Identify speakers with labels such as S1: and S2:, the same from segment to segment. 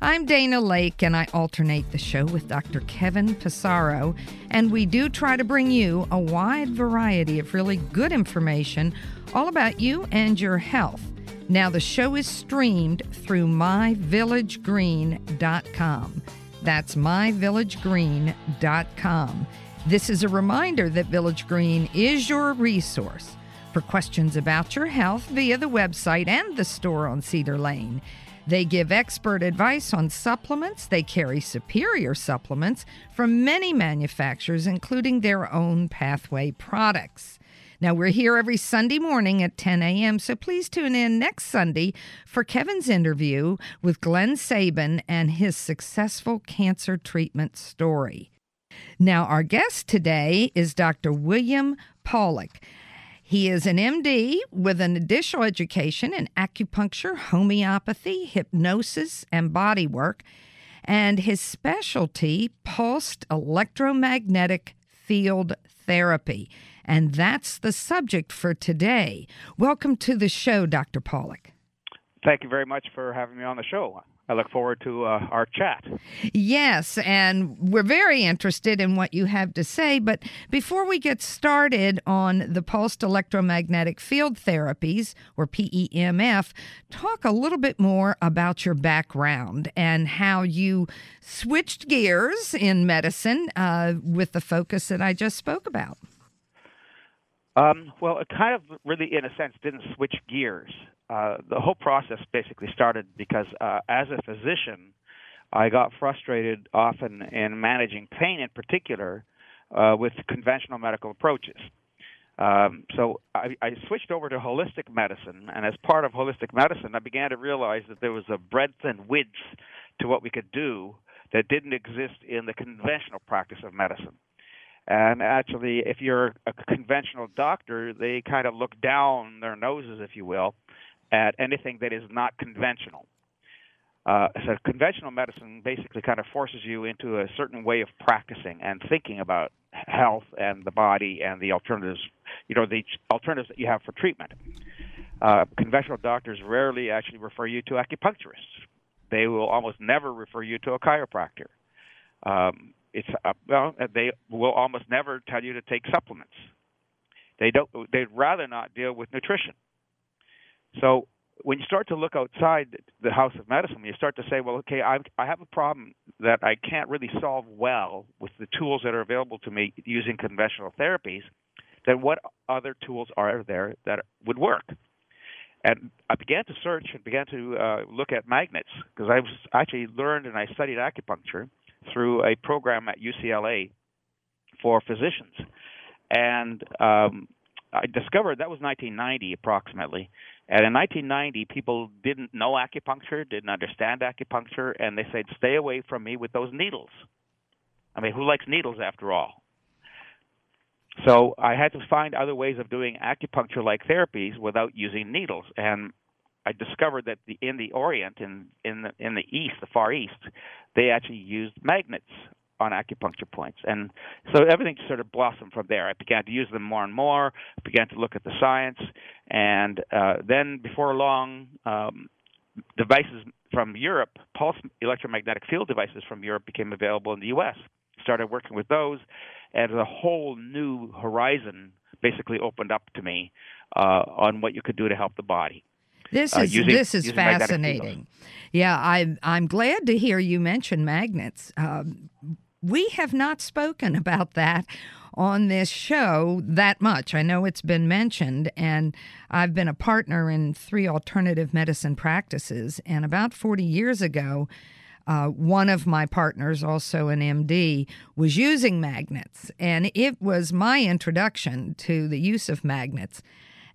S1: I'm Dana Laake, and I alternate the show with Dr. Kevin Passero, and we do try to bring you a wide variety of really good information all about you and your health. Now, the show is streamed through myvillagegreen.com. That's myvillagegreen.com. This is a reminder that Village Green is your resource for questions about your health via the website and the store on Cedar Lane. They give expert advice on supplements. They carry superior supplements from many manufacturers, including their own pathway products. Now, we're here every Sunday morning at 10 a.m., so please tune in next Sunday for Kevin's interview with Glenn Sabin and his successful cancer treatment story. Now, our guest today is Dr. William Pawluk. He is an MD with an additional education in acupuncture, homeopathy, hypnosis, and bodywork, and his specialty, pulsed electromagnetic field therapy. And that's the subject for today. Welcome to the show, Dr. Pawluk.
S2: Thank you very much for having me on the show. I look forward to uh, our chat.
S1: Yes, and we're very interested in what you have to say. But before we get started on the pulsed electromagnetic field therapies, or PEMF, talk a little bit more about your background and how you switched gears in medicine uh, with the focus that I just spoke about.
S2: Um, well, it kind of really, in a sense, didn't switch gears. Uh, the whole process basically started because, uh, as a physician, I got frustrated often in managing pain, in particular, uh, with conventional medical approaches. Um, so I, I switched over to holistic medicine, and as part of holistic medicine, I began to realize that there was a breadth and width to what we could do that didn't exist in the conventional practice of medicine. And actually, if you're a conventional doctor, they kind of look down their noses, if you will, at anything that is not conventional. Uh, so conventional medicine basically kind of forces you into a certain way of practicing and thinking about health and the body and the alternatives, you know, the alternatives that you have for treatment. Uh, conventional doctors rarely actually refer you to acupuncturists. They will almost never refer you to a chiropractor. Um, it's uh, well, they will almost never tell you to take supplements. They don't. They'd rather not deal with nutrition. So when you start to look outside the house of medicine, you start to say, well, okay, I, I have a problem that I can't really solve well with the tools that are available to me using conventional therapies. Then what other tools are there that would work? And I began to search and began to uh, look at magnets because I was actually learned and I studied acupuncture through a program at UCLA for physicians. And um, I discovered that was 1990 approximately. And in 1990, people didn't know acupuncture, didn't understand acupuncture, and they said, stay away from me with those needles. I mean, who likes needles after all? So I had to find other ways of doing acupuncture like therapies without using needles. And I discovered that the, in the Orient, in in the, in the East, the Far East, they actually used magnets on acupuncture points, and so everything sort of blossomed from there. I began to use them more and more. Began to look at the science, and uh, then before long, um, devices from Europe, pulse electromagnetic field devices from Europe, became available in the U.S. Started working with those, and a whole new horizon basically opened up to me uh, on what you could do to help the body.
S1: This uh, is using, this is fascinating. Yeah, I'm I'm glad to hear you mention magnets. Um, we have not spoken about that on this show that much. I know it's been mentioned, and I've been a partner in three alternative medicine practices. And about 40 years ago, uh, one of my partners, also an MD, was using magnets, and it was my introduction to the use of magnets.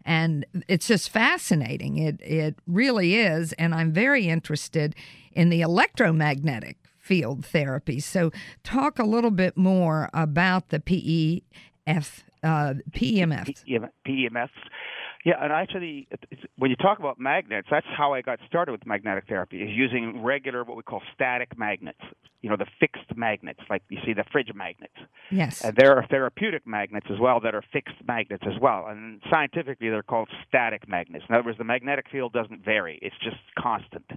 S1: And it's just fascinating. It it really is, and I'm very interested in the electromagnetic field therapy. So, talk a little bit more about the PEF, uh, PEMFs.
S2: PEMFs. Yeah, and actually, when you talk about magnets, that's how I got started with magnetic therapy. Is using regular, what we call static magnets. You know, the fixed magnets, like you see the fridge magnets.
S1: Yes.
S2: And there are therapeutic magnets as well that are fixed magnets as well. And scientifically, they're called static magnets. In other words, the magnetic field doesn't vary; it's just constant.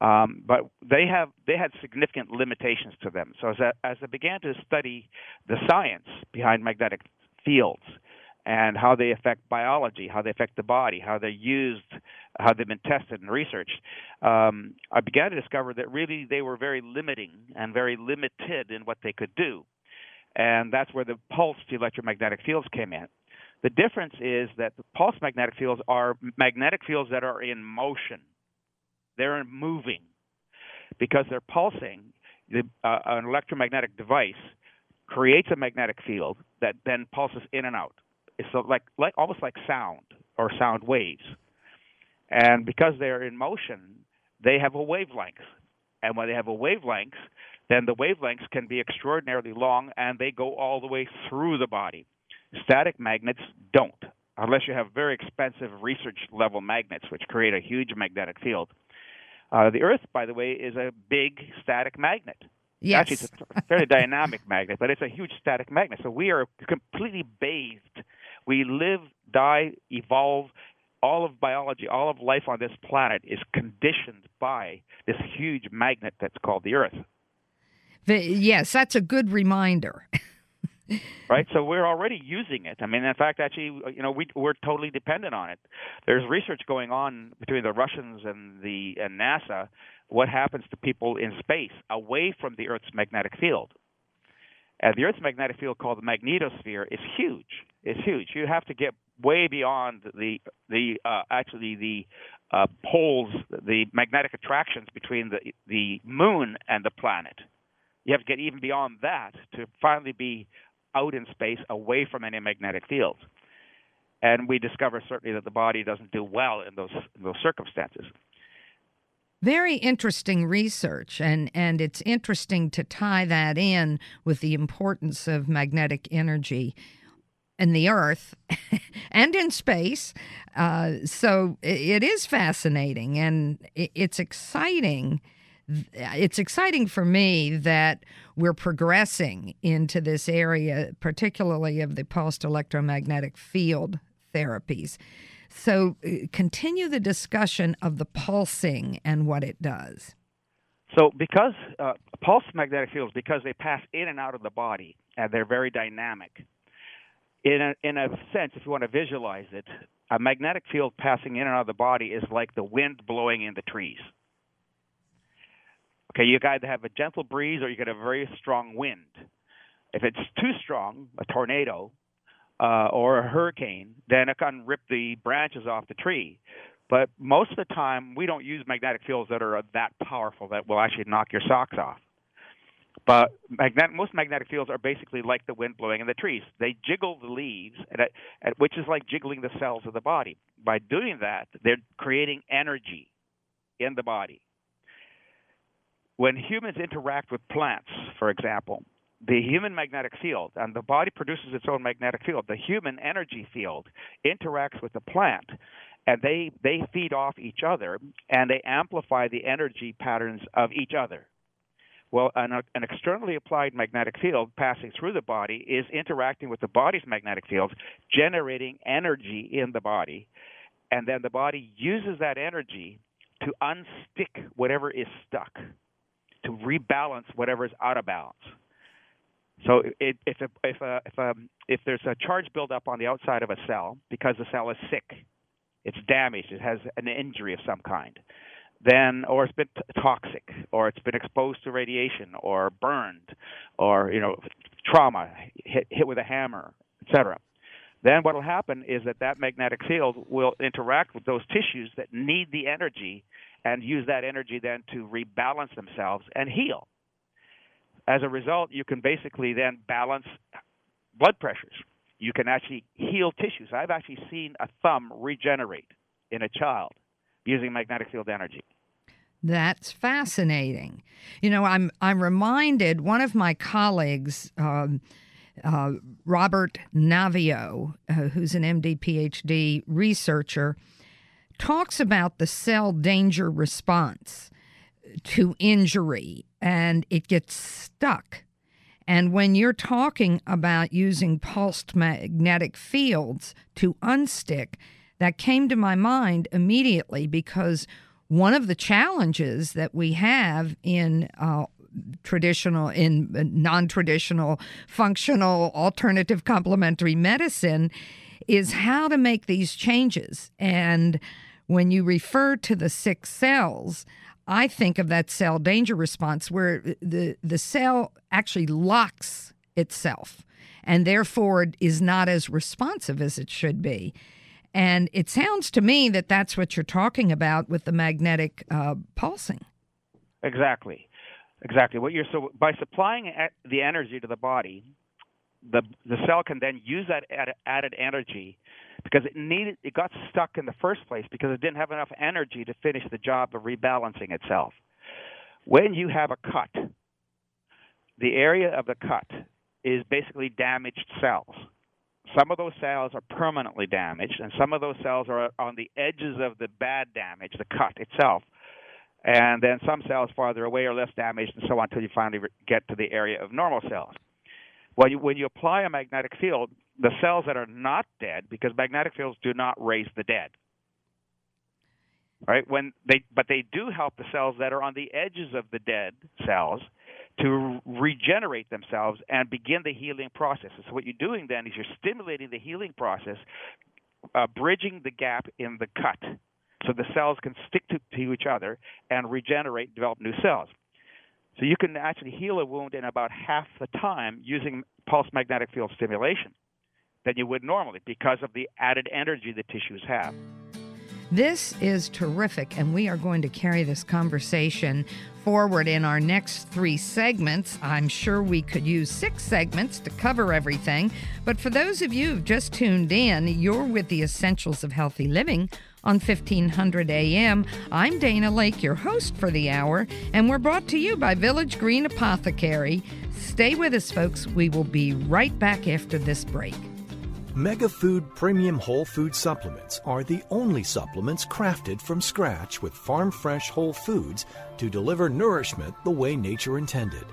S2: Um, but they have they had significant limitations to them. So as I, as I began to study the science behind magnetic fields and how they affect biology, how they affect the body, how they're used, how they've been tested and researched, um, I began to discover that really they were very limiting and very limited in what they could do. And that's where the pulsed electromagnetic fields came in. The difference is that the pulse magnetic fields are magnetic fields that are in motion they're moving because they're pulsing. The, uh, an electromagnetic device creates a magnetic field that then pulses in and out. It's so like like almost like sound or sound waves. And because they're in motion, they have a wavelength. And when they have a wavelength, then the wavelengths can be extraordinarily long and they go all the way through the body. Static magnets don't, unless you have very expensive research level magnets, which create a huge magnetic field. Uh, the Earth, by the way, is a big static magnet.
S1: Yes.
S2: Actually, it's a fairly dynamic magnet, but it's a huge static magnet. So we are completely bathed. We live, die, evolve. All of biology, all of life on this planet is conditioned by this huge magnet that's called the Earth.
S1: The, yes, that's a good reminder.
S2: right? So we're already using it. I mean, in fact, actually, you know, we we're totally dependent on it. There's research going on between the Russians and the and NASA. What happens to people in space away from the Earth's magnetic field? And the Earth's magnetic field, called the magnetosphere, is huge. It's huge. You have to get way beyond the the uh, actually the uh, poles, the magnetic attractions between the the moon and the planet. You have to get even beyond that to finally be out in space away from any magnetic fields. And we discover certainly that the body doesn't do well in those in those circumstances.
S1: Very interesting research, and, and it's interesting to tie that in with the importance of magnetic energy in the Earth and in space. Uh, so it, is fascinating and it, it's exciting it's exciting for me that we're progressing into this area, particularly of the pulsed electromagnetic field therapies. So, uh, continue the discussion of the pulsing and what it does.
S2: So, because uh, magnetic fields, because they pass in and out of the body and they're very dynamic, in a, in a sense, if you want to visualize it, a magnetic field passing in and out of the body is like the wind blowing in the trees. Okay, you either have a gentle breeze or you get a very strong wind. If it's too strong, a tornado uh, or a hurricane, then it can rip the branches off the tree. But most of the time, we don't use magnetic fields that are that powerful that will actually knock your socks off. But magnet, most magnetic fields are basically like the wind blowing in the trees. They jiggle the leaves, at, at, which is like jiggling the cells of the body. By doing that, they're creating energy in the body when humans interact with plants, for example, the human magnetic field, and the body produces its own magnetic field, the human energy field interacts with the plant, and they, they feed off each other, and they amplify the energy patterns of each other. Well, an, an, externally applied magnetic field passing through the body is interacting with the body's magnetic field, generating energy in the body, and then the body uses that energy to unstick whatever is stuck to rebalance whatever is out of balance. So it, if a, if a, if a, if there's a charge buildup on the outside of a cell because the cell is sick, it's damaged, it has an injury of some kind, then or it's been t- toxic, or it's been exposed to radiation, or burned, or you know trauma, hit, hit with a hammer, etc. Then what will happen is that that magnetic field will interact with those tissues that need the energy and use that energy then to rebalance themselves and heal. As a result, you can basically then balance blood pressures. You can actually heal tissues. I've actually seen a thumb regenerate in a child using magnetic field energy.
S1: That's fascinating. You know, I'm I'm reminded one of my colleagues, um, uh, Robert Naviaux, uh, who's an MD PhD researcher, talks about the cell danger response to injury, and it gets stuck. And when you're talking about using pulsed magnetic fields to unstick, that came to my mind immediately because one of the challenges that we have in uh, traditional in non-traditional functional alternative complementary medicine is how to make these changes and when you refer to the six cells i think of that cell danger response where the the cell actually locks itself and therefore is not as responsive as it should be and it sounds to me that that's what you're talking about with the magnetic uh, pulsing.
S2: Exactly, exactly. What you're so by supplying the energy to the body, the the cell can then use that added energy because it needed it got stuck in the first place because it didn't have enough energy to finish the job of rebalancing itself. When you have a cut, the area of the cut is basically damaged cells some of those cells are permanently damaged, and some of those cells are on the edges of the bad damage, the cut itself. And then some cells farther away are less damaged, and so on until you finally get to the area of normal cells. When you, when you apply a magnetic field, the cells that are not dead, because magnetic fields do not raise the dead, right? When they, but they do help the cells that are on the edges of the dead cells to regenerate themselves and begin the healing process. So what you're doing then is you're stimulating the healing process, uh, bridging the gap in the cut, so the cells can stick to, to each other and regenerate, develop new cells. So you can actually heal a wound in about half the time using pulse magnetic field stimulation than you would normally because of the added energy the tissues have.
S1: This is terrific, and we are going to carry this conversation forward in our next three segments. I'm sure we could use six segments to cover everything, but for those of you who've just tuned in, you're with the Essentials of Healthy Living on 1500 AM. I'm Dana Laake, your host for the hour, and we're brought to you by Village Green Apothecary. Stay with us, folks. We will be right back after this break.
S3: Megafood Premium Whole Food Supplements are the only supplements crafted from scratch with farm fresh whole foods to deliver nourishment the way nature intended.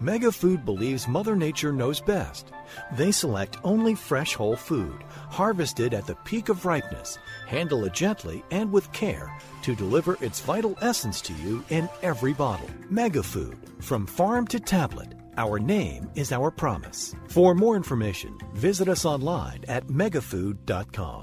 S3: Megafood believes Mother Nature knows best. They select only fresh whole food, harvested at the peak of ripeness, handle it gently and with care to deliver its vital essence to you in every bottle. Megafood, from farm to tablet our name is our promise. For more information, visit us online at megafood.com.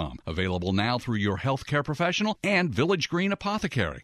S4: Available now through your healthcare professional and Village Green Apothecary.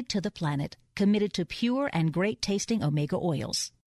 S5: committed to the planet, committed to pure and great tasting omega oils.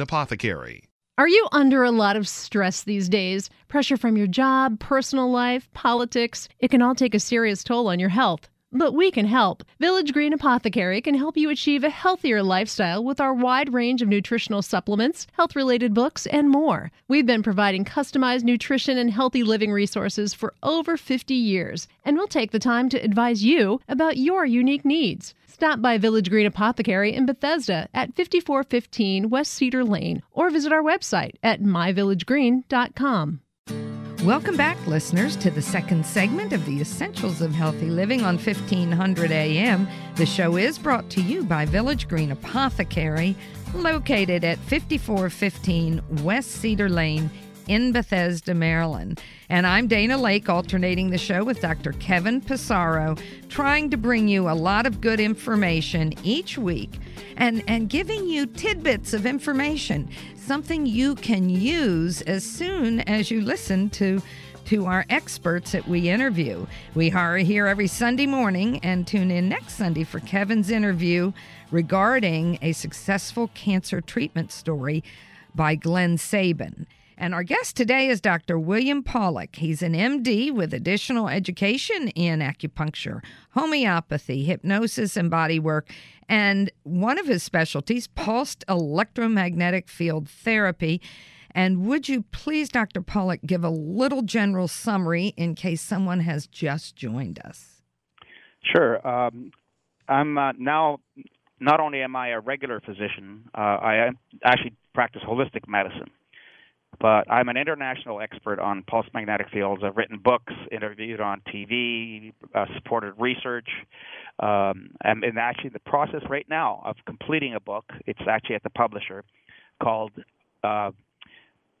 S6: Apothecary.
S7: Are you under a lot of stress these days? Pressure from your job, personal life, politics? It can all take a serious toll on your health. But we can help. Village Green Apothecary can help you achieve a healthier lifestyle with our wide range of nutritional supplements, health related books, and more. We've been providing customized nutrition and healthy living resources for over 50 years, and we'll take the time to advise you about your unique needs. Stop by Village Green Apothecary in Bethesda at 5415 West Cedar Lane or visit our website at myvillagegreen.com.
S1: Welcome back, listeners, to the second segment of the Essentials of Healthy Living on 1500 AM. The show is brought to you by Village Green Apothecary, located at 5415 West Cedar Lane in Bethesda, Maryland. And I'm Dana Laake, alternating the show with Dr. Kevin Passero, trying to bring you a lot of good information each week and, and giving you tidbits of information, something you can use as soon as you listen to to our experts that we interview. We are here every Sunday morning and tune in next Sunday for Kevin's interview regarding a successful cancer treatment story by Glenn Sabin. And our guest today is Dr. William Pawluk. He's an MD with additional education in acupuncture, homeopathy, hypnosis, and body work. And one of his specialties, pulsed electromagnetic field therapy. And would you please, Dr. Pawluk, give a little general summary in case someone has just joined us?
S2: Sure. Um, I'm uh, now not only am I a regular physician, uh, I actually practice holistic medicine. But I'm an international expert on pulse magnetic fields. I've written books, interviewed on TV, uh, supported research. Um, I'm in actually the process right now of completing a book. It's actually at the publisher called. Uh,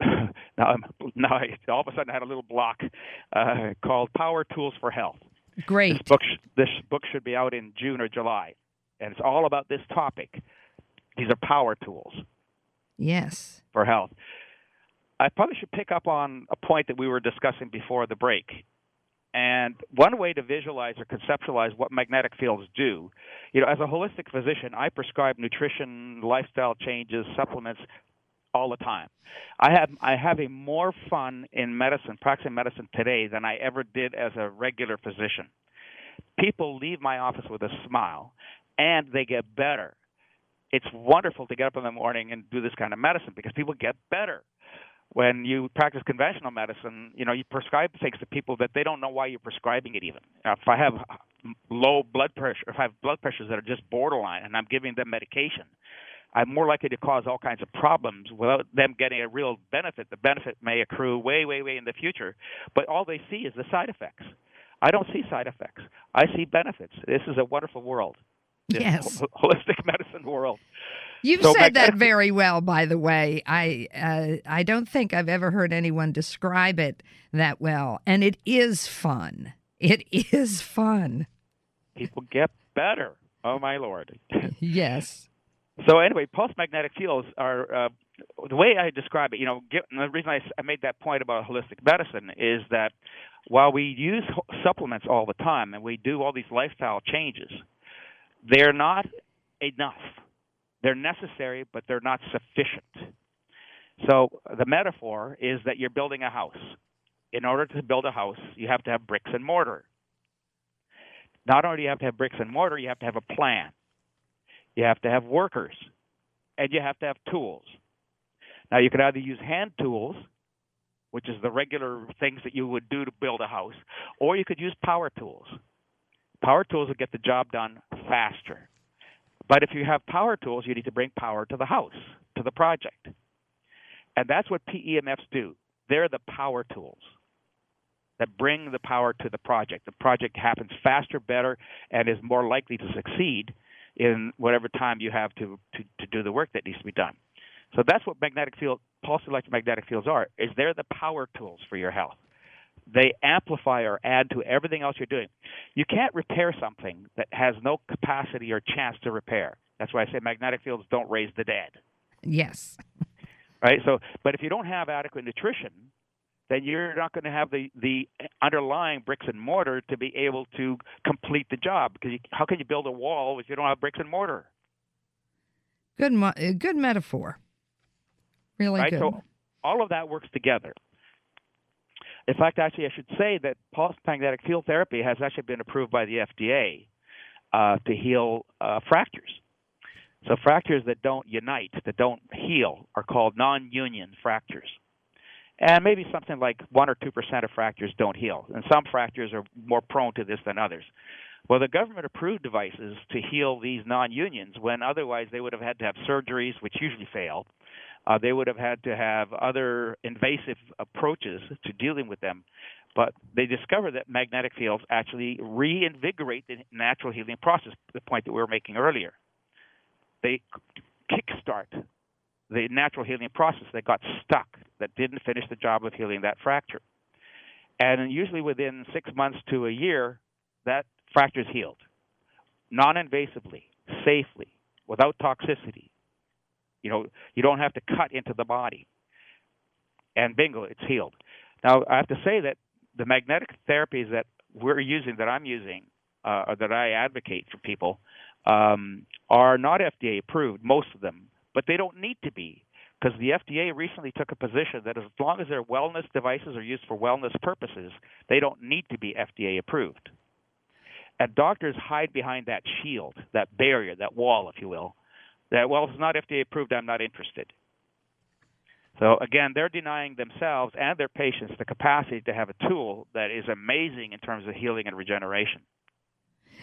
S2: now, I'm, now I, all of a sudden I had a little block uh, called Power Tools for Health.
S1: Great.
S2: This book, sh- this book should be out in June or July, and it's all about this topic. These are power tools.
S1: Yes.
S2: For health. I probably should pick up on a point that we were discussing before the break. And one way to visualize or conceptualize what magnetic fields do, you know, as a holistic physician, I prescribe nutrition, lifestyle changes, supplements all the time. I have I have a more fun in medicine, practicing medicine today than I ever did as a regular physician. People leave my office with a smile and they get better. It's wonderful to get up in the morning and do this kind of medicine because people get better when you practice conventional medicine, you know, you prescribe things to people that they don't know why you're prescribing it even. If I have low blood pressure, if I have blood pressures that are just borderline and I'm giving them medication, I'm more likely to cause all kinds of problems without them getting a real benefit. The benefit may accrue way, way, way in the future, but all they see is the side effects. I don't see side effects. I see benefits. This is a wonderful world.
S1: Yes.
S2: Holistic medicine world.
S1: You've so said that very well, by the way. I uh, I don't think I've ever heard anyone describe it that well, and it is fun. It is fun.
S2: People get better. Oh my lord.
S1: yes.
S2: So anyway, pulse magnetic fields are uh, the way I describe it. You know, get, the reason I, I made that point about holistic medicine is that while we use supplements all the time and we do all these lifestyle changes, they're not enough they're necessary, but they're not sufficient. So the metaphor is that you're building a house. In order to build a house, you have to have bricks and mortar. Not only do you have to have bricks and mortar, you have to have a plan. You have to have workers, and you have to have tools. Now, you can either use hand tools, which is the regular things that you would do to build a house, or you could use power tools. Power tools will get the job done faster. But if you have power tools, you need to bring power to the house, to the project. And that's what PEMFs do. They're the power tools that bring the power to the project. The project happens faster, better, and is more likely to succeed in whatever time you have to, to, to do the work that needs to be done. So that's what magnetic field, pulse electromagnetic fields are. Is they're the power tools for your health. They amplify or add to everything else you're doing. You can't repair something that has no capacity or chance to repair. That's why I say magnetic fields don't raise the dead.
S1: Yes.
S2: Right. So, but if you don't have adequate nutrition, then you're not going to have the the underlying bricks and mortar to be able to complete the job. Because you, how can you build a wall if you don't have bricks and mortar?
S1: Good, uh, good metaphor. Really
S2: right?
S1: good.
S2: So all of that works together. In fact, actually, I should say that pulse magnetic field therapy has actually been approved by the FDA uh, to heal uh, fractures. So fractures that don't unite, that don't heal, are called non-union fractures. And maybe something like one or two percent of fractures don't heal, and some fractures are more prone to this than others. Well, the government approved devices to heal these non-unions when otherwise they would have had to have surgeries, which usually fail. Uh, they would have had to have other invasive approaches to dealing with them. But they discovered that magnetic fields actually reinvigorate the natural healing process, the point that we were making earlier. They kickstart the natural healing process that got stuck, that didn't finish the job of healing that fracture. And usually within six months to a year, that fracture is healed non invasively, safely, without toxicity. You know, you don't have to cut into the body. And bingo, it's healed. Now, I have to say that the magnetic therapies that we're using, that I'm using, uh, or that I advocate for people, um, are not FDA approved, most of them, but they don't need to be because the FDA recently took a position that as long as their wellness devices are used for wellness purposes, they don't need to be FDA approved. And doctors hide behind that shield, that barrier, that wall, if you will, that, well, if it's not FDA approved, I'm not interested. So again, they're denying themselves and their patients the capacity to have a tool that is amazing in terms of healing and regeneration.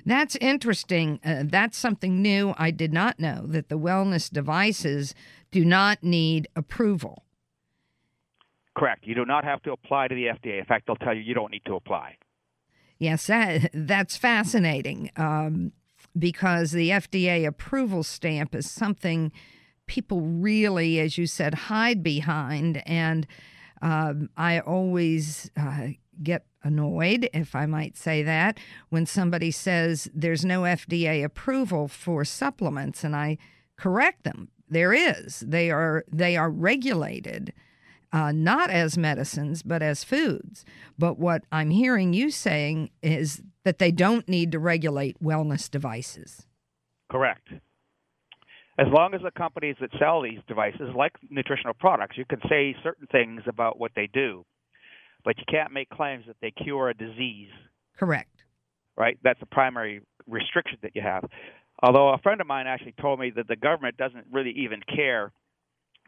S1: That's interesting. Uh, that's something new. I did not know that the wellness devices do not need approval.
S2: Correct. You do not have to apply to the FDA. In fact, they'll tell you you don't need to apply.
S1: Yes, that, that's fascinating um, because the FDA approval stamp is something people really, as you said, hide behind. And um, I always uh, get annoyed, if I might say that, when somebody says there's no FDA approval for supplements, and I correct them. There is. They are they are regulated, uh, not as medicines but as foods. But what I'm hearing you saying is that they don't need to regulate wellness devices.
S2: Correct. As long as the companies that sell these devices, like nutritional products, you can say certain things about what they do but you can't make claims that they cure a disease.
S1: Correct.
S2: Right? That's the primary restriction that you have. Although a friend of mine actually told me that the government doesn't really even care.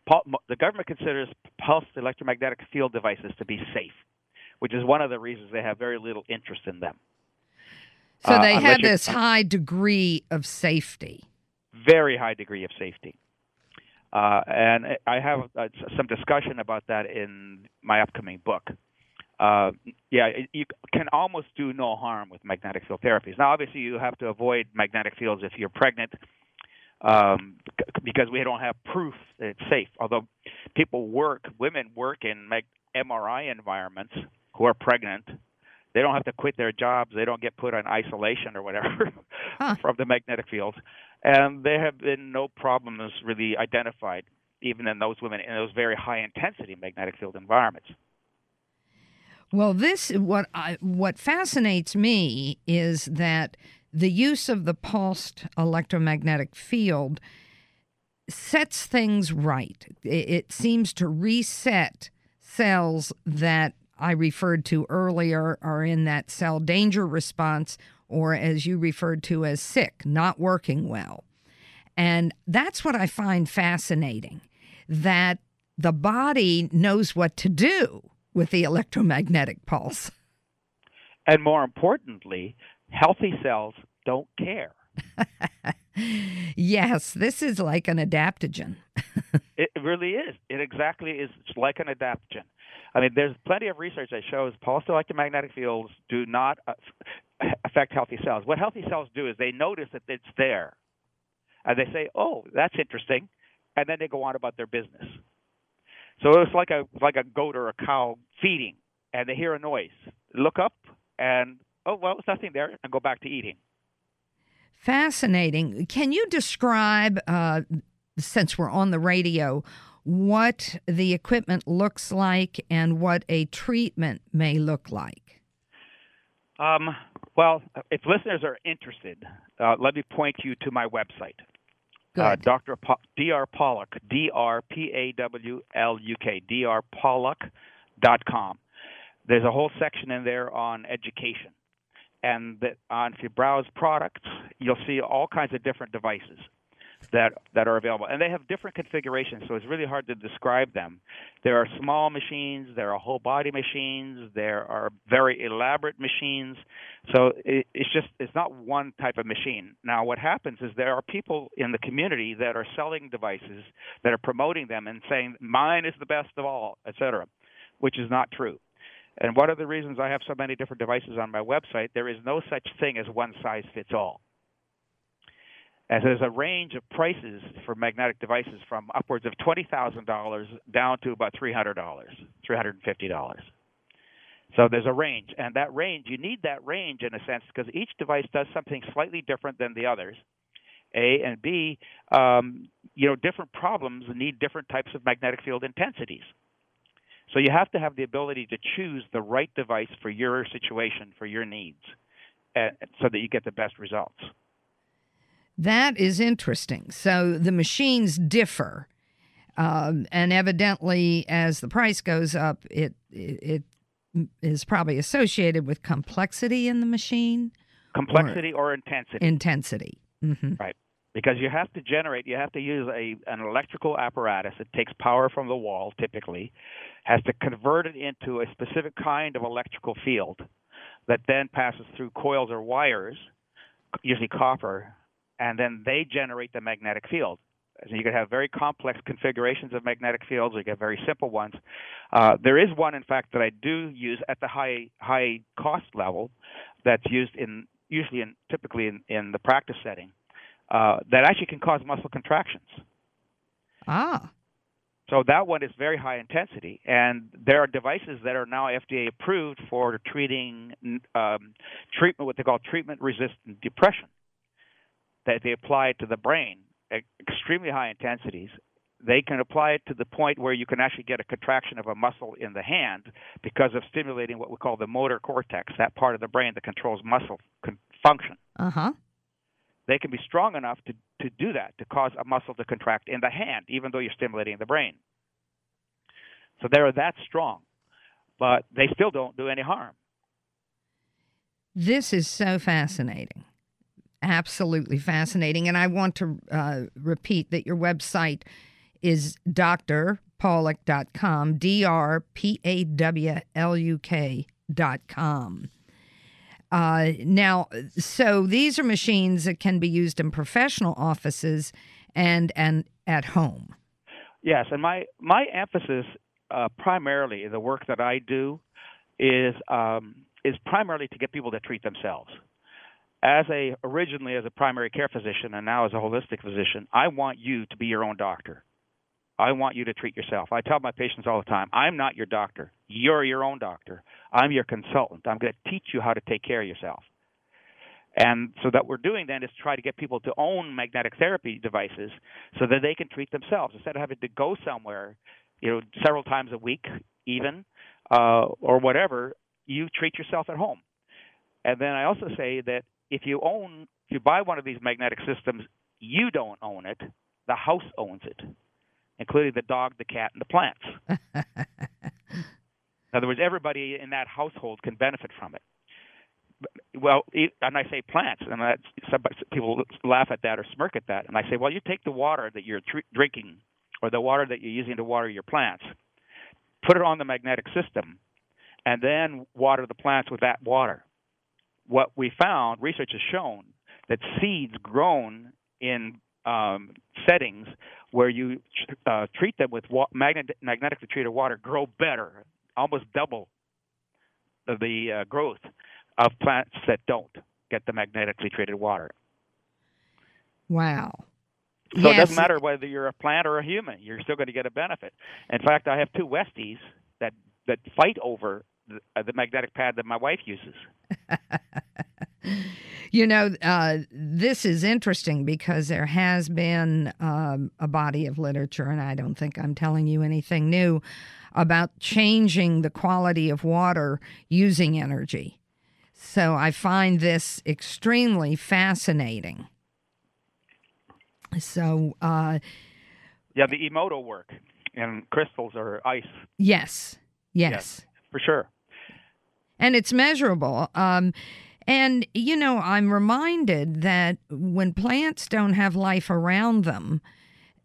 S2: The government considers pulsed electromagnetic field devices to be safe, which is one of the reasons they have very little interest in them.
S1: So they uh, have this high degree of safety.
S2: Very high degree of safety. Uh, and I have uh, some discussion about that in my upcoming book uh, yeah, you can almost do no harm with magnetic field therapies. Now, obviously, you have to avoid magnetic fields if you're pregnant, um, because we don't have proof that it's safe. Although people work, women work in MRI environments who are pregnant. They don't have to quit their jobs. They don't get put on isolation or whatever huh. from the magnetic fields, and there have been no problems really identified, even in those women in those very high intensity magnetic field environments.
S1: Well, this what I, what fascinates me is that the use of the pulsed electromagnetic field sets things right. It seems to reset cells that I referred to earlier are in that cell danger response, or as you referred to as sick, not working well. And that's what I find fascinating that the body knows what to do with the electromagnetic pulse.
S2: And more importantly, healthy cells don't care.
S1: yes, this is like an adaptogen.
S2: it really is. It exactly is like an adaptogen. I mean, there's plenty of research that shows pulsed electromagnetic fields do not uh, affect healthy cells. What healthy cells do is they notice that it's there, and they say, "Oh, that's interesting," and then they go on about their business. So it's like a like a goat or a cow feeding, and they hear a noise, look up, and oh well, it's nothing there, and go back to eating.
S1: Fascinating. Can you describe, uh, since we're on the radio, what the equipment looks like and what a treatment may look like?
S2: Um, well, if listeners are interested, uh, let me point you to my website. Uh, Dr. Pa- Dr. Pawluk, D R P A W L U K, drpawluk.com. There's a whole section in there on education. And that, uh, if you browse products, you'll see all kinds of different devices that that are available, and they have different configurations, so it's really hard to describe them. There are small machines, there are whole body machines, there are very elaborate machines. So it, it's just it's not one type of machine. Now, what happens is there are people in the community that are selling devices that are promoting them and saying mine is the best of all, etc., which is not true. And one of the reasons I have so many different devices on my website, there is no such thing as one size fits all as there's a range of prices for magnetic devices from upwards of $20,000 down to about $300, $350. So there's a range, and that range, you need that range in a sense because each device does something slightly different than the others. A and B, um, you know, different problems need different types of magnetic field intensities. So you have to have the ability to choose the right device for your situation, for your needs, and, so that you get the best results.
S1: That is interesting. So the machines differ, um, and evidently, as the price goes up, it, it, it is probably associated with complexity in the machine.
S2: Complexity or, or intensity.
S1: Intensity. Mm-hmm.
S2: Right. Because you have to generate, you have to use a an electrical apparatus. It takes power from the wall, typically, has to convert it into a specific kind of electrical field that then passes through coils or wires, usually copper, and then they generate the magnetic field. So you can have very complex configurations of magnetic fields, or you get very simple ones. Uh, there is one, in fact, that I do use at the high high cost level, that's used in usually in typically in, in the practice setting, uh, that actually can cause muscle contractions.
S1: Ah.
S2: So that one is very high intensity, and there are devices that are now FDA approved for treating um, treatment, what they call treatment-resistant depression that they apply it to the brain at extremely high intensities. They can apply it to the point where you can actually get a contraction of a muscle in the hand because of stimulating what we call the motor cortex, that part of the brain that controls muscle function.
S1: Uh huh.
S2: They can be strong enough to, to do that, to cause a muscle to contract in the hand, even though you're stimulating the brain. So they're that strong, but they still don't do any harm.
S1: This is so fascinating absolutely fascinating. And I want to uh, repeat that your website is drpawluk.com, D R P A W L U K.com. Uh, now, so these are machines that can be used in professional offices and and at home.
S2: Yes, and my my emphasis uh, primarily the work that I do is um, is primarily to get people to treat themselves as a originally as a primary care physician and now as a holistic physician, I want you to be your own doctor. I want you to treat yourself. I tell my patients all the time, I'm not your doctor. You're your own doctor. I'm your consultant. I'm going to teach you how to take care of yourself. And so that we're doing then is try to get people to own magnetic therapy devices so that they can treat themselves instead of having to go somewhere, you know, several times a week even, uh, or whatever. You treat yourself at home. And then I also say that if you own if you buy one of these magnetic systems, you don't own it. The house owns it, including the dog, the cat, and the plants. in other words, everybody in that household can benefit from it. Well, and I say plants, and that's, some people laugh at that or smirk at that. And I say, well, you take the water that you're tr- drinking or the water that you're using to water your plants, put it on the magnetic system, and then water the plants with that water what we found, research has shown that seeds grown in um, settings where you uh, treat them with wa- magnet- magnetically treated water grow better, almost double the uh, growth of plants that don't get the magnetically treated water.
S1: Wow.
S2: So
S1: yes.
S2: it doesn't matter whether you're a plant or a human; you're still going to get a benefit. In fact, I have two Westies that that fight over the, the magnetic pad that my wife uses.
S1: you know, uh, this is interesting because there has been um, a body of literature, and I don't think I'm telling you anything new about changing the quality of water using energy. So I find this extremely fascinating. So, uh,
S2: yeah, the Emoto work and crystals or ice.
S1: Yes, yes,
S2: yes for sure.
S1: And it's measurable. Um, and, you know, I'm reminded that when plants don't have life around them,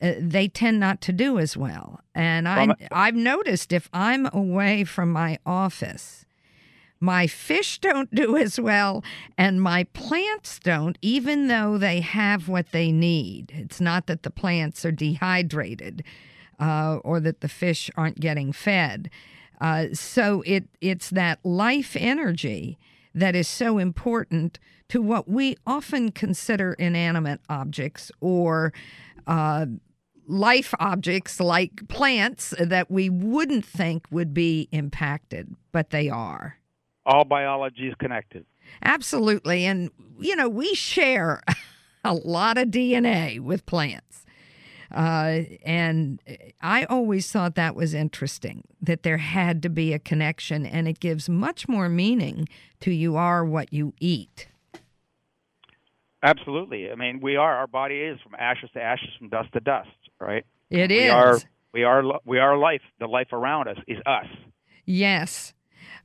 S1: uh, they tend not to do as well. And I, well, I've noticed if I'm away from my office, my fish don't do as well, and my plants don't, even though they have what they need. It's not that the plants are dehydrated uh, or that the fish aren't getting fed. Uh, so it it's that life energy that is so important to what we often consider inanimate objects or uh, life objects like plants that we wouldn't think would be impacted, but they are.
S2: All biology is connected.
S1: Absolutely. And, you know, we share a lot of DNA with plants. Uh, and I always thought that was interesting that there had to be a connection, and it gives much more meaning to you are what you eat.
S2: Absolutely. I mean, we are. Our body is from ashes to ashes, from dust to dust. Right.
S1: It
S2: we
S1: is.
S2: Are, we are. We are life. The life around us is us.
S1: Yes.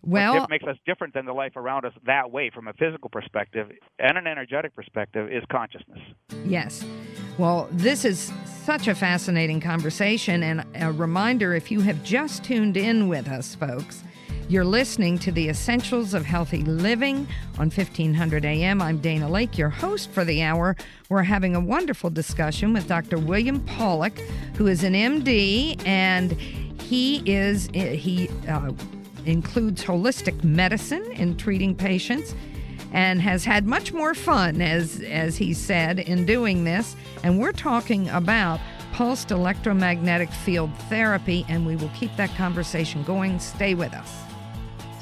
S1: Well,
S2: what makes us different than the life around us that way, from a physical perspective and an energetic perspective, is consciousness.
S1: Yes. Well, this is such a fascinating conversation, and a reminder if you have just tuned in with us, folks, you're listening to the Essentials of Healthy Living on 1500 AM. I'm Dana Laake, your host for the hour. We're having a wonderful discussion with Dr. William Pawluk, who is an MD, and he is he. Uh, includes holistic medicine in treating patients and has had much more fun as as he said in doing this. And we're talking about pulsed electromagnetic field therapy and we will keep that conversation going. Stay with us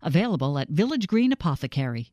S8: available at Village Green Apothecary.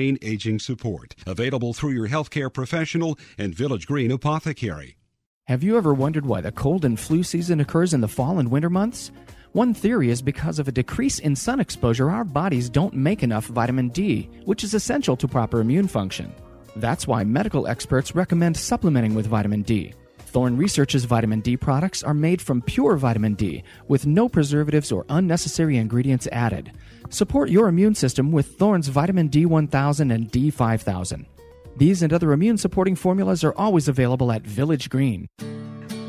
S9: brain aging support. Available through your healthcare professional and Village Green Apothecary.
S10: Have you ever wondered why the cold and flu season occurs in the fall and winter months? One theory is because of a decrease in sun exposure, our bodies don't make enough vitamin D, which is essential to proper immune function. That's why medical experts recommend supplementing with vitamin D. Thorne Research's vitamin D products are made from pure vitamin D with no preservatives or unnecessary ingredients added. Support your immune system with Thorne's vitamin D1000 and D5000. These and other immune supporting formulas are always available at Village Green.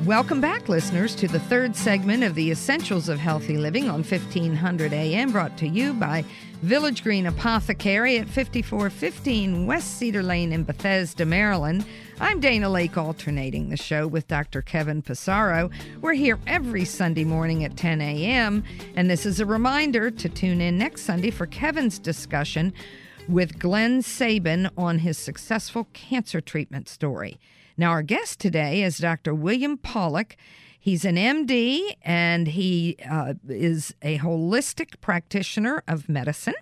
S1: Welcome back, listeners, to the third segment of the Essentials of Healthy Living on 1500 AM, brought to you by Village Green Apothecary at 5415 West Cedar Lane in Bethesda, Maryland. I'm Dana Laake, alternating the show with Dr. Kevin Passero. We're here every Sunday morning at 10 a.m., and this is a reminder to tune in next Sunday for Kevin's discussion with Glenn Sabin on his successful cancer treatment story. Now, our guest today is Dr. William Pawluk. He's an MD and he uh, is a holistic practitioner of medicine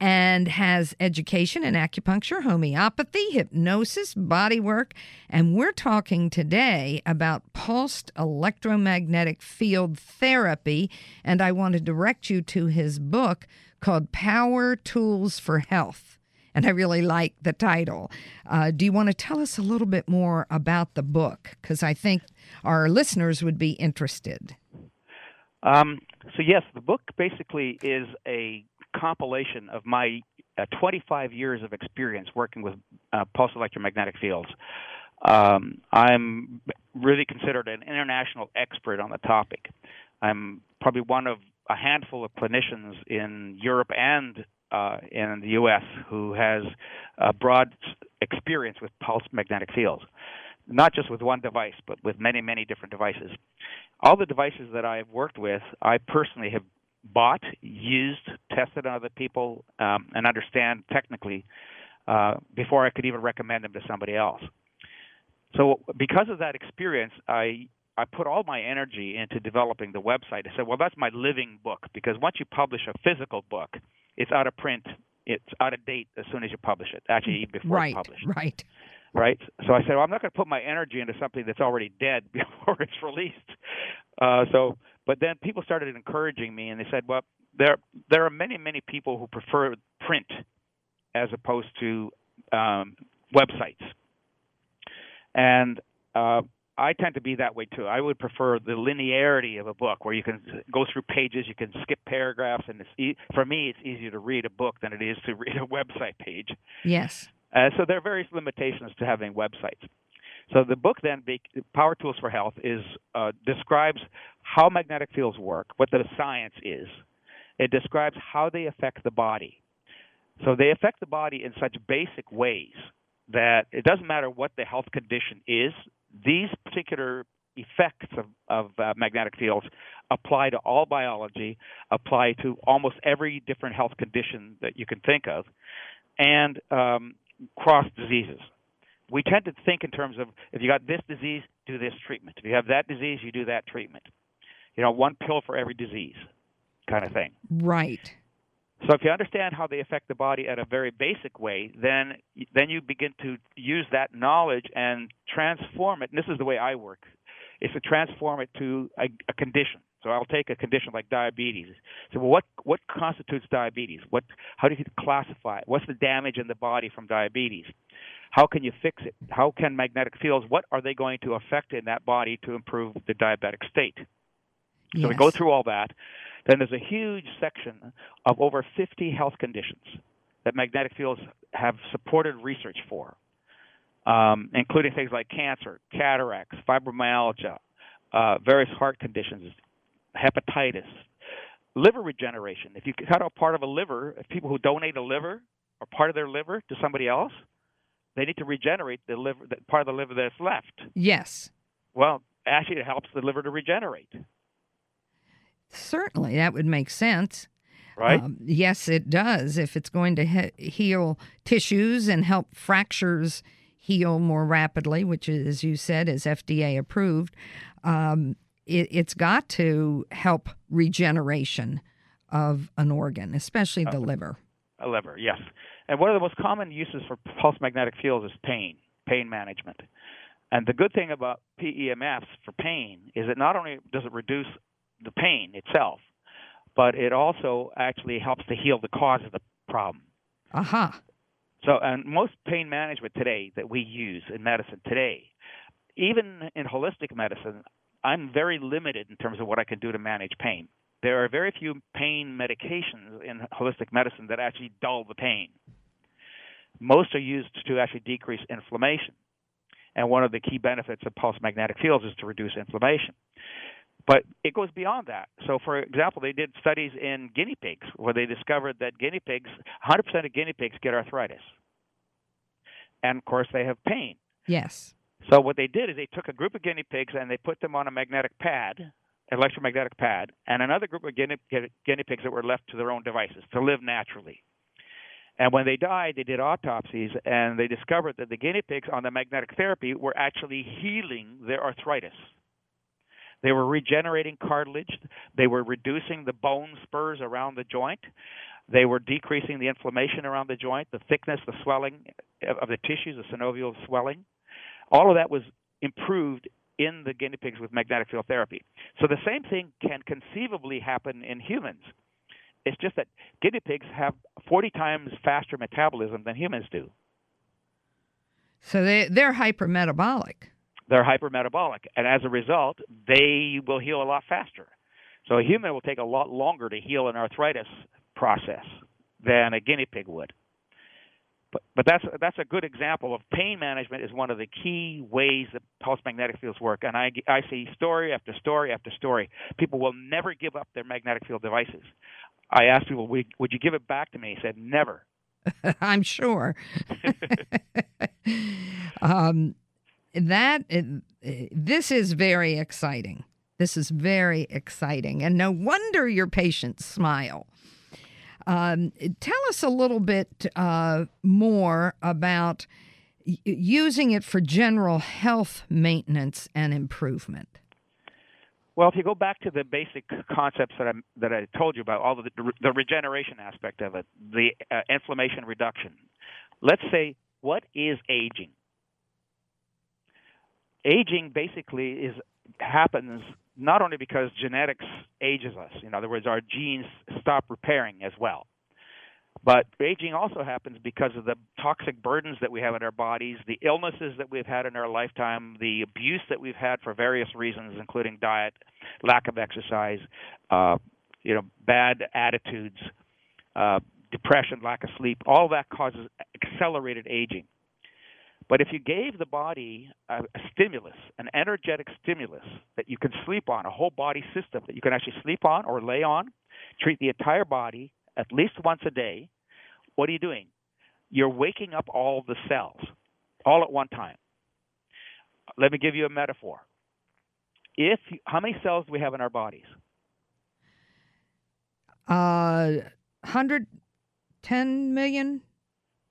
S1: and has education in acupuncture, homeopathy, hypnosis, body work. And we're talking today about pulsed electromagnetic field therapy. And I want to direct you to his book called Power Tools for Health and I really like the title. Uh, do you want to tell us a little bit more about the book? Because I think our listeners would be interested.
S2: Um, so, yes, the book basically is a compilation of my uh, 25 years of experience working with uh, pulse electromagnetic fields. Um, I'm really considered an international expert on the topic. I'm probably one of a handful of clinicians in Europe and uh, in the U.S. who has a broad experience with pulse magnetic fields, not just with one device, but with many, many different devices. All the devices that I've worked with, I personally have bought, used, tested on other people, um, and understand technically uh, before I could even recommend them to somebody else. So, because of that experience, I I put all my energy into developing the website. I said, well, that's my living book because once you publish a physical book, it's out of print. It's out of date as soon as you publish it. Actually, before
S1: right,
S2: it's published.
S1: Right.
S2: Right. So I said, well, I'm not going to put my energy into something that's already dead before it's released. Uh, so, but then people started encouraging me, and they said, well, there there are many many people who prefer print as opposed to um, websites, and uh, I tend to be that way too. I would prefer the linearity of a book where you can go through pages, you can skip paragraphs, and it's e- for me it's easier to read a book than it is to read a website page.
S1: Yes.
S2: Uh, so there are various limitations to having websites. So the book then, Power Tools for Health, is uh, describes how magnetic fields work, what the science is. It describes how they affect the body. So they affect the body in such basic ways that it doesn't matter what the health condition is, these particular effects of, of uh, magnetic fields apply to all biology, apply to almost every different health condition that you can think of, and um, cross diseases. We tend to think in terms of if you got this disease, do this treatment. If you have that disease, you do that treatment. You know, one pill for every disease, kind of thing.
S1: Right.
S2: So if you understand how they affect the body at a very basic way, then then you begin to use that knowledge and transform it. And this is the way I work: is to transform it to a, a condition. So I'll take a condition like diabetes. So what what constitutes diabetes? What how do you classify it? What's the damage in the body from diabetes? How can you fix it? How can magnetic fields? What are they going to affect in that body to improve the diabetic state?
S1: Yes.
S2: So we go through all that. Then there's a huge section of over 50 health conditions that magnetic fields have supported research for, um, including things like cancer, cataracts, fibromyalgia, uh, various heart conditions, hepatitis, liver regeneration. If you cut out part of a liver, if people who donate a liver or part of their liver to somebody else, they need to regenerate the liver, the part of the liver that's left.
S1: Yes.
S2: Well, actually, it helps the liver to regenerate.
S1: Certainly, that would make sense.
S2: Right?
S1: Um, yes, it does. If it's going to he- heal tissues and help fractures heal more rapidly, which, is, as you said, is FDA approved, um, it, has got to help regeneration of an organ, especially the uh, liver.
S2: A liver, yes. And one of the most common uses for pulse magnetic fields is pain, pain management. And the good thing about PEMFs for pain is that not only does it reduce the pain itself, but it also actually helps to heal the cause of the problem.
S1: Aha. Uh-huh.
S2: So, and most pain management today that we use in medicine today even in holistic medicine, I'm very limited in terms of what I can do to manage pain. There are very few pain medications in holistic medicine that actually dull the pain. Most are used to actually decrease inflammation. And one of the key benefits of pulse magnetic fields is to reduce inflammation. But it goes beyond that. So, for example, they did studies in guinea pigs where they discovered that guinea pigs, 100% of guinea pigs get arthritis. And of course, they have pain.
S1: Yes.
S2: So, what they did is they took a group of guinea pigs and they put them on a magnetic pad, electromagnetic pad, and another group of guinea, guinea pigs that were left to their own devices to live naturally. And when they died, they did autopsies and they discovered that the guinea pigs on the magnetic therapy were actually healing their arthritis. They were regenerating cartilage. They were reducing the bone spurs around the joint. They were decreasing the inflammation around the joint, the thickness, the swelling of the tissues, the synovial swelling. All of that was improved in the guinea pigs with magnetic field therapy. So the same thing can conceivably happen in humans. It's just that guinea pigs have 40 times faster metabolism than humans do.
S1: So they, they're hypermetabolic.
S2: They're hypermetabolic, and as a result, they will heal a lot faster. So a human will take a lot longer to heal an arthritis process than a guinea pig would. But, but that's that's a good example of pain management is one of the key ways that pulse magnetic fields work. And I, I see story after story after story. People will never give up their magnetic field devices. I asked people, would, you give it back to me? He said, never.
S1: I'm sure. um, that this is very exciting. This is very exciting, and no wonder your patients smile. Um, tell us a little bit uh, more about using it for general health maintenance and improvement.
S2: Well, if you go back to the basic concepts that I that I told you about, all the the regeneration aspect of it, the uh, inflammation reduction. Let's say what is aging? Aging basically is happens not only because genetics ages us. In other words, our genes stop repairing as well. But aging also happens because of the toxic burdens that we have in our bodies, the illnesses that we've had in our lifetime, the abuse that we've had for various reasons, including diet, lack of exercise, uh, you know, bad attitudes, uh, depression, lack of sleep. All that causes accelerated aging. But if you gave the body a, a stimulus, an energetic stimulus that you can sleep on, a whole body system that you can actually sleep on or lay on, treat the entire body at least once a day, what are you doing? You're waking up all the cells all at one time. Let me give you a metaphor. If you, how many cells do we have in our bodies?
S1: Uh, 110 million?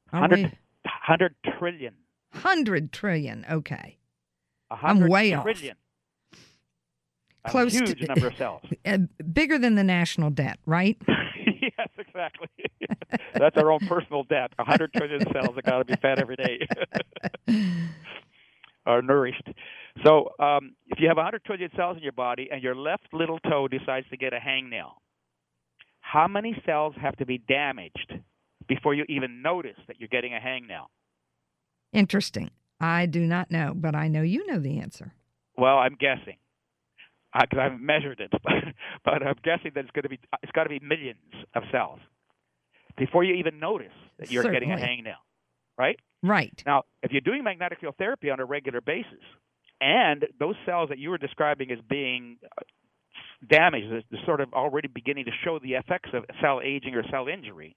S2: 100, 100 trillion.
S1: 100 trillion. Okay. I'm way
S2: trillion.
S1: off. Close
S2: huge
S1: to,
S2: number of cells.
S1: Uh, bigger than the national debt, right?
S2: yes, exactly. That's our own personal debt. 100 trillion cells that got to be fed every day. are nourished. So, um, if you have 100 trillion cells in your body and your left little toe decides to get a hangnail, how many cells have to be damaged before you even notice that you're getting a hangnail?
S1: Interesting. I do not know, but I know you know the answer.
S2: Well, I'm guessing because I haven't measured it, but I'm guessing that it's going to be it's got to be millions of cells before you even notice that you're
S1: Certainly.
S2: getting a hangnail, right?
S1: Right.
S2: Now, if you're doing magnetic field therapy on a regular basis, and those cells that you were describing as being uh, damaged, are sort of already beginning to show the effects of cell aging or cell injury,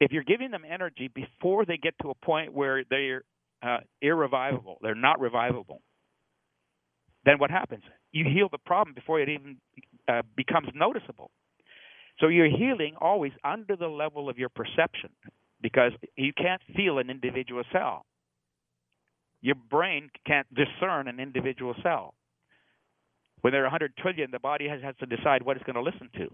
S2: if you're giving them energy before they get to a point where they're uh, irrevivable, they're not revivable, then what happens? You heal the problem before it even uh, becomes noticeable. So you're healing always under the level of your perception because you can't feel an individual cell. Your brain can't discern an individual cell. When there are 100 trillion, the body has, has to decide what it's going to listen to.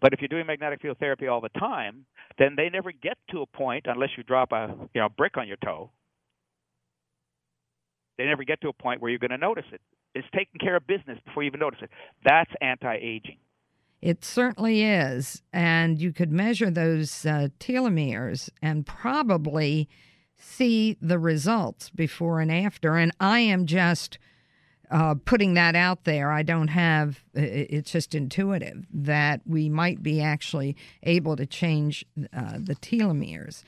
S2: But if you're doing magnetic field therapy all the time, then they never get to a point unless you drop a you know brick on your toe. They never get to a point where you're going to notice it. It's taking care of business before you even notice it. That's anti-aging.
S1: It certainly is. And you could measure those uh, telomeres and probably see the results before and after. And I am just uh, putting that out there. I don't have, it's just intuitive that we might be actually able to change uh, the telomeres.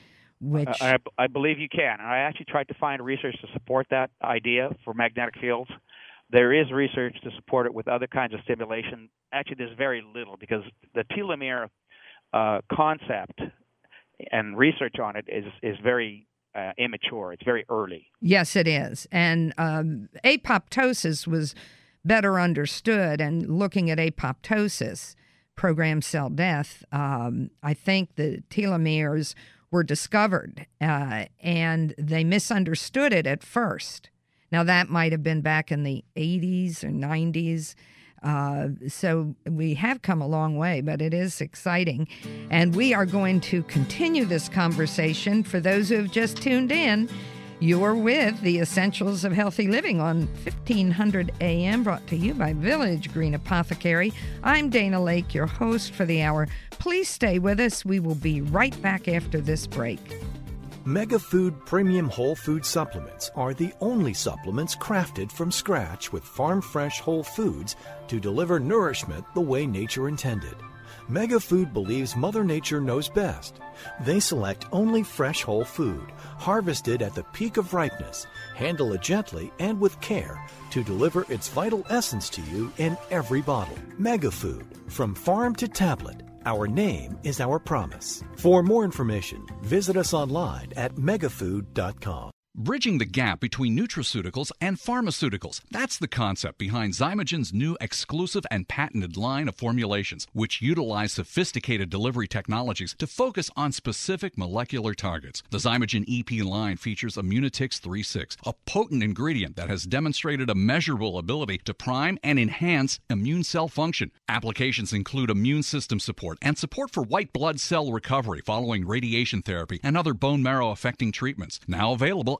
S1: Which
S2: I, I believe you can. I actually tried to find research to support that idea for magnetic fields. There is research to support it with other kinds of stimulation. Actually, there's very little because the telomere uh, concept and research on it is is very uh, immature. It's very early.
S1: Yes, it is. And um, apoptosis was better understood. And looking at apoptosis, programmed cell death, um, I think the telomeres were discovered uh, and they misunderstood it at first. Now, that might have been back in the 80s or 90s. Uh, so we have come a long way, but it is exciting. And we are going to continue this conversation. For those who have just tuned in, you're with the Essentials of Healthy Living on 1500 AM, brought to you by Village Green Apothecary. I'm Dana Laake, your host for the hour. Please stay with us. We will be right back after this break.
S3: Megafood Premium Whole Food Supplements are the only supplements crafted from scratch with farm fresh whole foods to deliver nourishment the way nature intended. Megafood believes Mother Nature knows best. They select only fresh whole food, harvested at the peak of ripeness, handle it gently and with care to deliver its vital essence to you in every bottle. Megafood, from farm to tablet our name is our promise. For more information, visit us online at megafood.com.
S4: Bridging the gap between nutraceuticals and pharmaceuticals. That's the concept behind Xymogen's new exclusive and patented line of formulations, which utilize sophisticated delivery technologies to focus on specific molecular targets. The Zymogen EP line features Immunotix 36, a potent ingredient that has demonstrated a measurable ability to prime and enhance immune cell function. Applications include immune system support and support for white blood cell recovery following radiation therapy and other bone marrow affecting treatments. Now available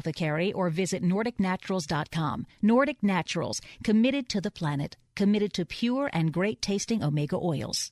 S5: Apothecary or visit NordicNaturals.com. Nordic Naturals, committed to the planet, committed to pure and great tasting omega oils.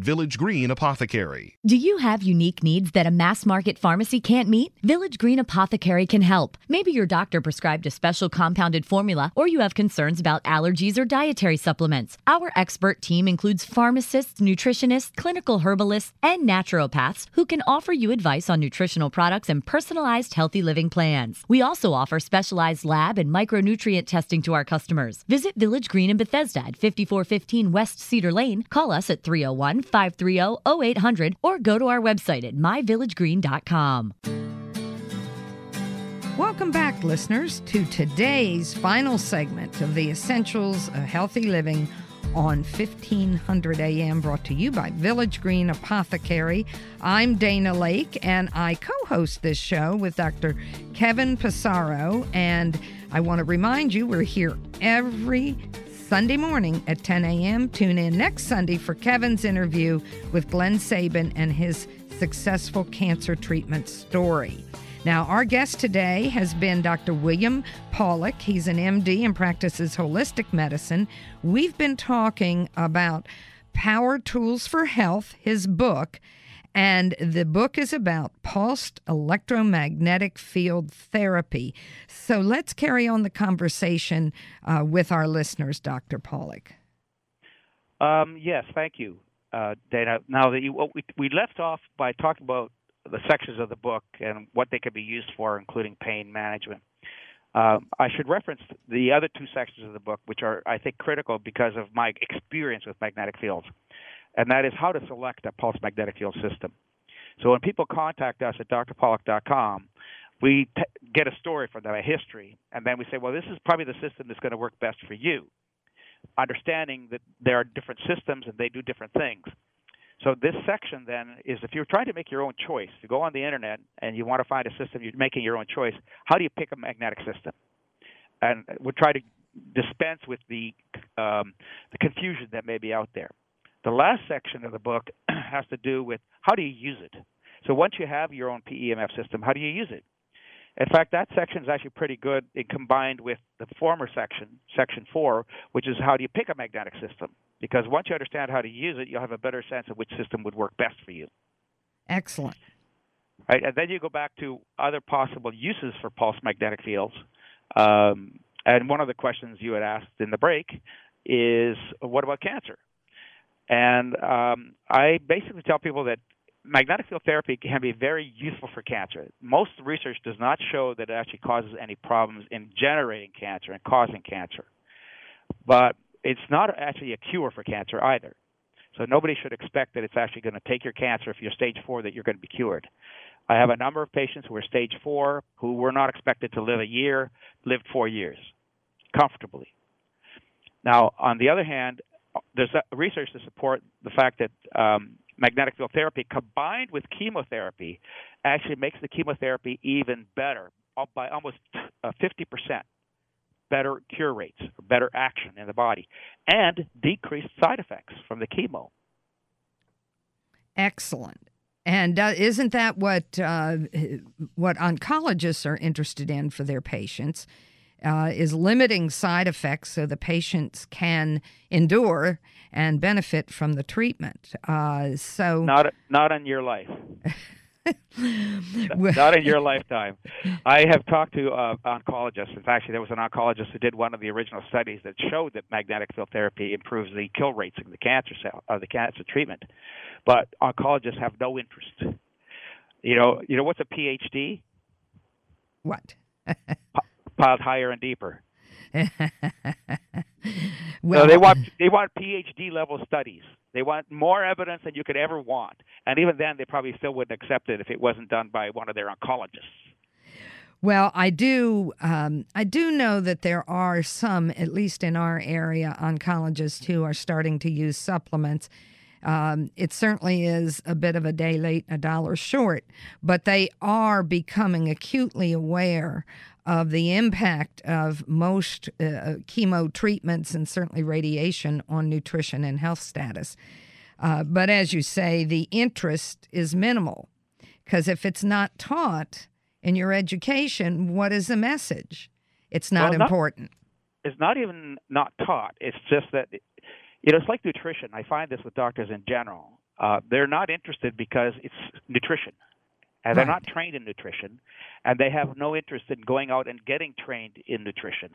S6: Village Green Apothecary.
S11: Do you have unique needs that a mass market pharmacy can't meet? Village Green Apothecary can help. Maybe your doctor prescribed a special compounded formula, or you have concerns about allergies or dietary supplements. Our expert team includes pharmacists, nutritionists, clinical herbalists, and naturopaths who can offer you advice on nutritional products and personalized healthy living plans. We also offer specialized lab and micronutrient testing to our customers. Visit Village Green in Bethesda at 5415 West Cedar Lane. Call us at 301 530 0800 or go to our website at myvillagegreen.com.
S1: Welcome back, listeners, to today's final segment of the Essentials of Healthy Living on 1500 AM, brought to you by Village Green Apothecary. I'm Dana Laake, and I co host this show with Dr. Kevin Passero. And I want to remind you, we're here every Sunday morning at 10 a.m. Tune in next Sunday for Kevin's interview with Glenn Sabin and his successful cancer treatment story. Now, our guest today has been Dr. William Pawluk. He's an MD and practices holistic medicine. We've been talking about Power Tools for Health, his book, and the book is about pulsed electromagnetic field therapy. So let's carry on the conversation uh, with our listeners, Dr. Pawluk.
S2: Um, yes, thank you, uh, Dana. Now that we, we left off by talking about the sections of the book and what they could be used for, including pain management. Um, I should reference the other two sections of the book, which are, I think, critical because of my experience with magnetic fields, and that is how to select a pulse magnetic field system. So when people contact us at drpawluk.com, we t- get a story from them, a history, and then we say, well, this is probably the system that's going to work best for you, understanding that there are different systems and they do different things. So this section then is if you're trying to make your own choice, you go on the internet and you want to find a system, you're making your own choice. How do you pick a magnetic system? And we'll try to dispense with the um, the confusion that may be out there. The last section of the book has to do with how do you use it. So once you have your own PEMF system, how do you use it? In fact, that section is actually pretty good in combined with the former section, section four, which is how do you pick a magnetic system? Because once you understand how to use it, you'll have a better sense of which system would work best for you.
S1: Excellent.
S2: Right, and then you go back to other possible uses for pulse magnetic fields. Um, and one of the questions you had asked in the break is, what about cancer? And um, I basically tell people that magnetic field therapy can be very useful for cancer. Most research does not show that it actually causes any problems in generating cancer and causing cancer. But it's not actually a cure for cancer either. So nobody should expect that it's actually going to take your cancer if you're stage four that you're going to be cured. I have a number of patients who are stage four who were not expected to live a year, lived four years comfortably. Now, on the other hand, there's research to support the fact that um, magnetic field therapy combined with chemotherapy actually makes the chemotherapy even better by almost uh, 50% better cure rates, better action in the body, and decreased side effects from the chemo.
S1: Excellent. And uh, isn't that what uh, what oncologists are interested in for their patients? Uh, is limiting side effects so the patients can endure and benefit from the treatment. Uh, so
S2: not not in your life. not in your lifetime. I have talked to uh, oncologists. In fact, there was an oncologist who did one of the original studies that showed that magnetic field therapy improves the kill rates in the cancer cell of uh, the cancer treatment. But oncologists have no interest. You know, you know what's a PhD?
S1: What?
S2: Piled higher and deeper. well, so they want they want PhD level studies. They want more evidence than you could ever want, and even then, they probably still wouldn't accept it if it wasn't done by one of their oncologists.
S1: Well, I do. Um, I do know that there are some, at least in our area, oncologists who are starting to use supplements. Um, it certainly is a bit of a day late, a dollar short, but they are becoming acutely aware of the impact of most uh, chemo treatments and certainly radiation on nutrition and health status. Uh, but as you say, the interest is minimal because if it's not taught in your education, what is the message? It's not well, important.
S2: It's not even not taught. It's just that, you know, it's like nutrition. I find this with doctors in general. Uh, they're not interested because it's nutrition and they're not trained in nutrition, and they have no interest in going out and getting trained in nutrition.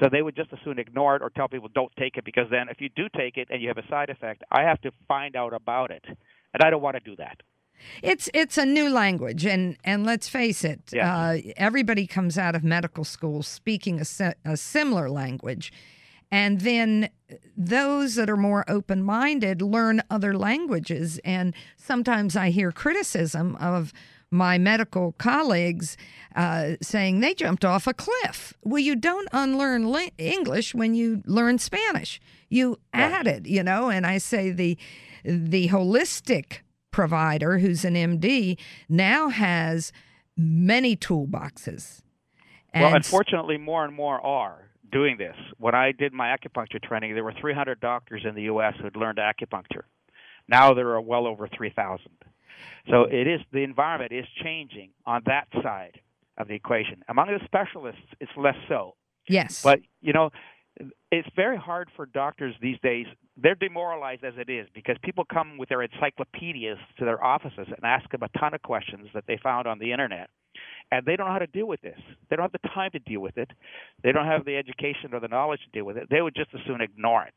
S2: So they would just as soon ignore it or tell people don't take it because then if you do take it and you have a side effect, I have to find out about it, and I don't want to do that.
S1: It's it's a new language, and and let's face it,
S2: uh,
S1: everybody comes out of medical school speaking a, a similar language, and then those that are more open minded learn other languages, and sometimes I hear criticism of my medical colleagues uh, saying they jumped off a cliff. Well, you don't unlearn li- English when you learn Spanish. You add it, you know. And I say the the holistic provider, who's an MD, now has many toolboxes.
S2: And well, unfortunately, more and more are doing this. When I did my acupuncture training, there were 300 doctors in the U.S. who had learned acupuncture. Now there are well over 3,000. So it is the environment is changing on that side of the equation. Among the specialists, it's less so.
S1: Yes.
S2: But you know, it's very hard for doctors these days. They're demoralized as it is because people come with their encyclopedias to their offices and ask them a ton of questions that they found on the internet. And they don't know how to deal with this. They don't have the time to deal with it. They don't have the education or the knowledge to deal with it. They would just as soon ignore it.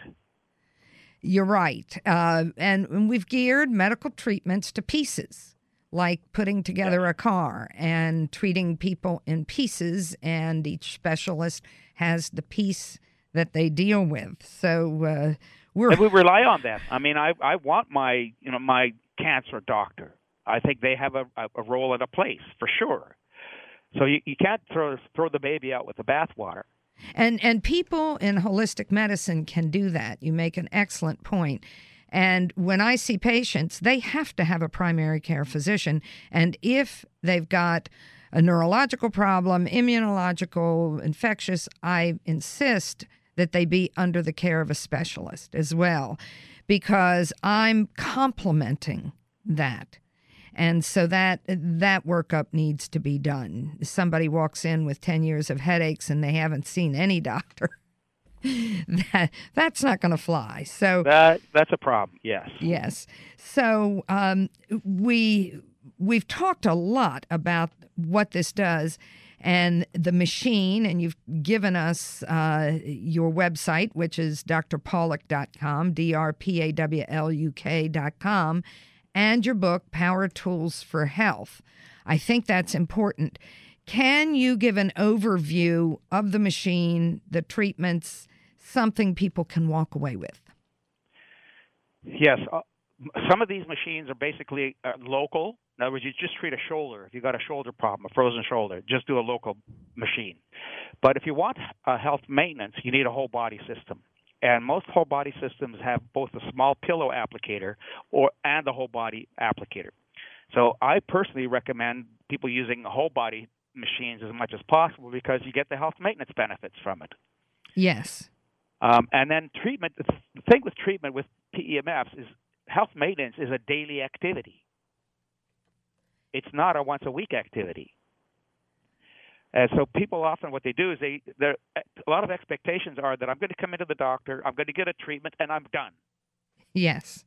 S1: You're right. Uh, and we've geared medical treatments to pieces. like putting together a car and treating people in pieces, and each specialist has the piece that they deal with. So uh, we're
S2: and we rely on that. I mean, I I want my you know my cancer doctor. I think they have a, a role and a place for sure. So you, you can't throw throw the baby out with the bathwater.
S1: And and people in holistic medicine can do that. You make an excellent point. And when I see patients, they have to have a primary care physician. And if they've got a neurological problem, immunological, infectious, I insist that they be under the care of a specialist as well, because I'm complementing that. And so that that workup needs to be done. Somebody walks in with 10 years of headaches and they haven't seen any doctor. that that's not going to fly. So
S2: that that's a problem. Yes.
S1: Yes. So um, we we've talked a lot about what this does and the machine, and you've given us uh, your website, which is drpawluk.com, D R P A W L U K.com and your book, Power Tools for Health. I think that's important. Can you give an overview of the machine, the treatments, something people can walk away with?
S2: Yes. Uh, some of these machines are basically uh, local. In other words, you just treat a shoulder. If you've got a shoulder problem, a frozen shoulder, just do a local machine. But if you want uh, health maintenance, you need a whole body system. And most whole body systems have both a small pillow applicator or and a whole body applicator. So I personally recommend people using whole body machines as much as possible because you get the health maintenance benefits from it.
S1: Yes.
S2: Um, and then treatment. The thing with treatment with PEMFs is health maintenance is a daily activity. It's not a once a week activity. And so people often what they do is they there a lot of expectations are that I'm going to come into the doctor, I'm going to get a treatment, and I'm done.
S1: Yes.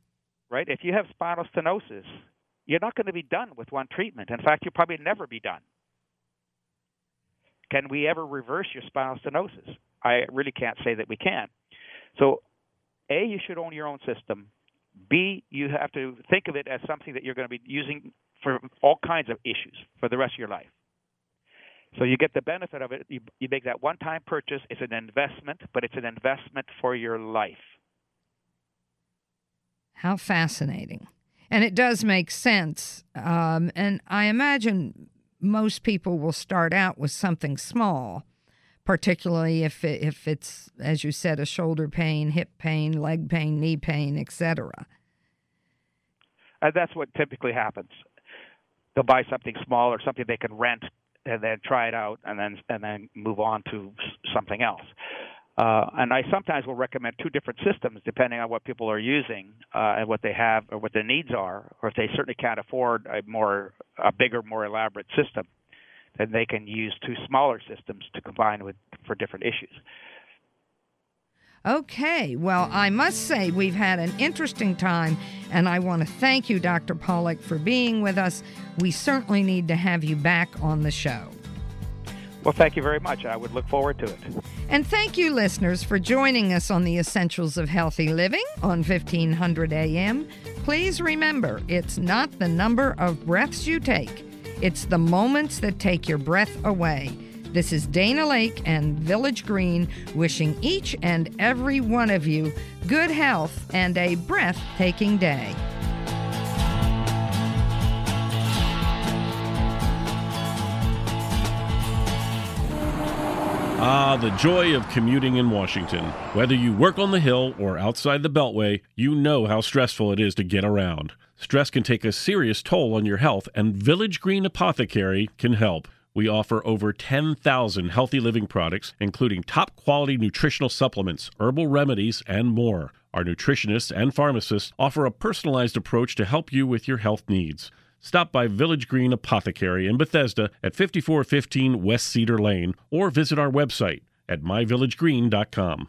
S2: Right. If you have spinal stenosis, you're not going to be done with one treatment. In fact, you'll probably never be done. Can we ever reverse your spinal stenosis? I really can't say that we can. So, A, you should own your own system. B, you have to think of it as something that you're going to be using for all kinds of issues for the rest of your life. So you get the benefit of it. You, you make that one time purchase. It's an investment, but it's an investment for your life.
S1: How fascinating. And it does make sense. Um, and I imagine most people will start out with something small, particularly if, it, if it's, as you said, a shoulder pain, hip pain, leg pain, knee pain, etc.
S2: And that's what typically happens. They'll buy something small or something they can rent and then try it out and then and then move on to something else. Uh, and I sometimes will recommend two different systems depending on what people are using uh, and what they have or what their needs are, or if they certainly can't afford a more a bigger, more elaborate system, then they can use two smaller systems to combine with for different issues.
S1: Okay, well, I must say we've had an interesting time, and I want to thank you, Dr. Pawluk, for being with us. We certainly need to have you back on the show.
S2: Well, thank you very much. I would look forward to it.
S1: And thank you, listeners, for joining us on the Essentials of Healthy Living on 1500 AM. Please remember, it's not the number of breaths you take, it's the moments that take your breath away. This is Dana Laake and Village Green wishing each and every one of you good health and a breathtaking day.
S12: Ah, the joy of commuting in Washington. Whether you work on the Hill or outside the Beltway, you know how stressful it is to get around. Stress can take a serious toll on your health, and Village Green Apothecary can help. We offer over 10,000 healthy living products, including top quality nutritional supplements, herbal remedies, and more. Our nutritionists and pharmacists offer a personalized approach to help you with your health needs. Stop by Village Green Apothecary in Bethesda at 5415 West Cedar Lane or visit our website at myvillagegreen.com.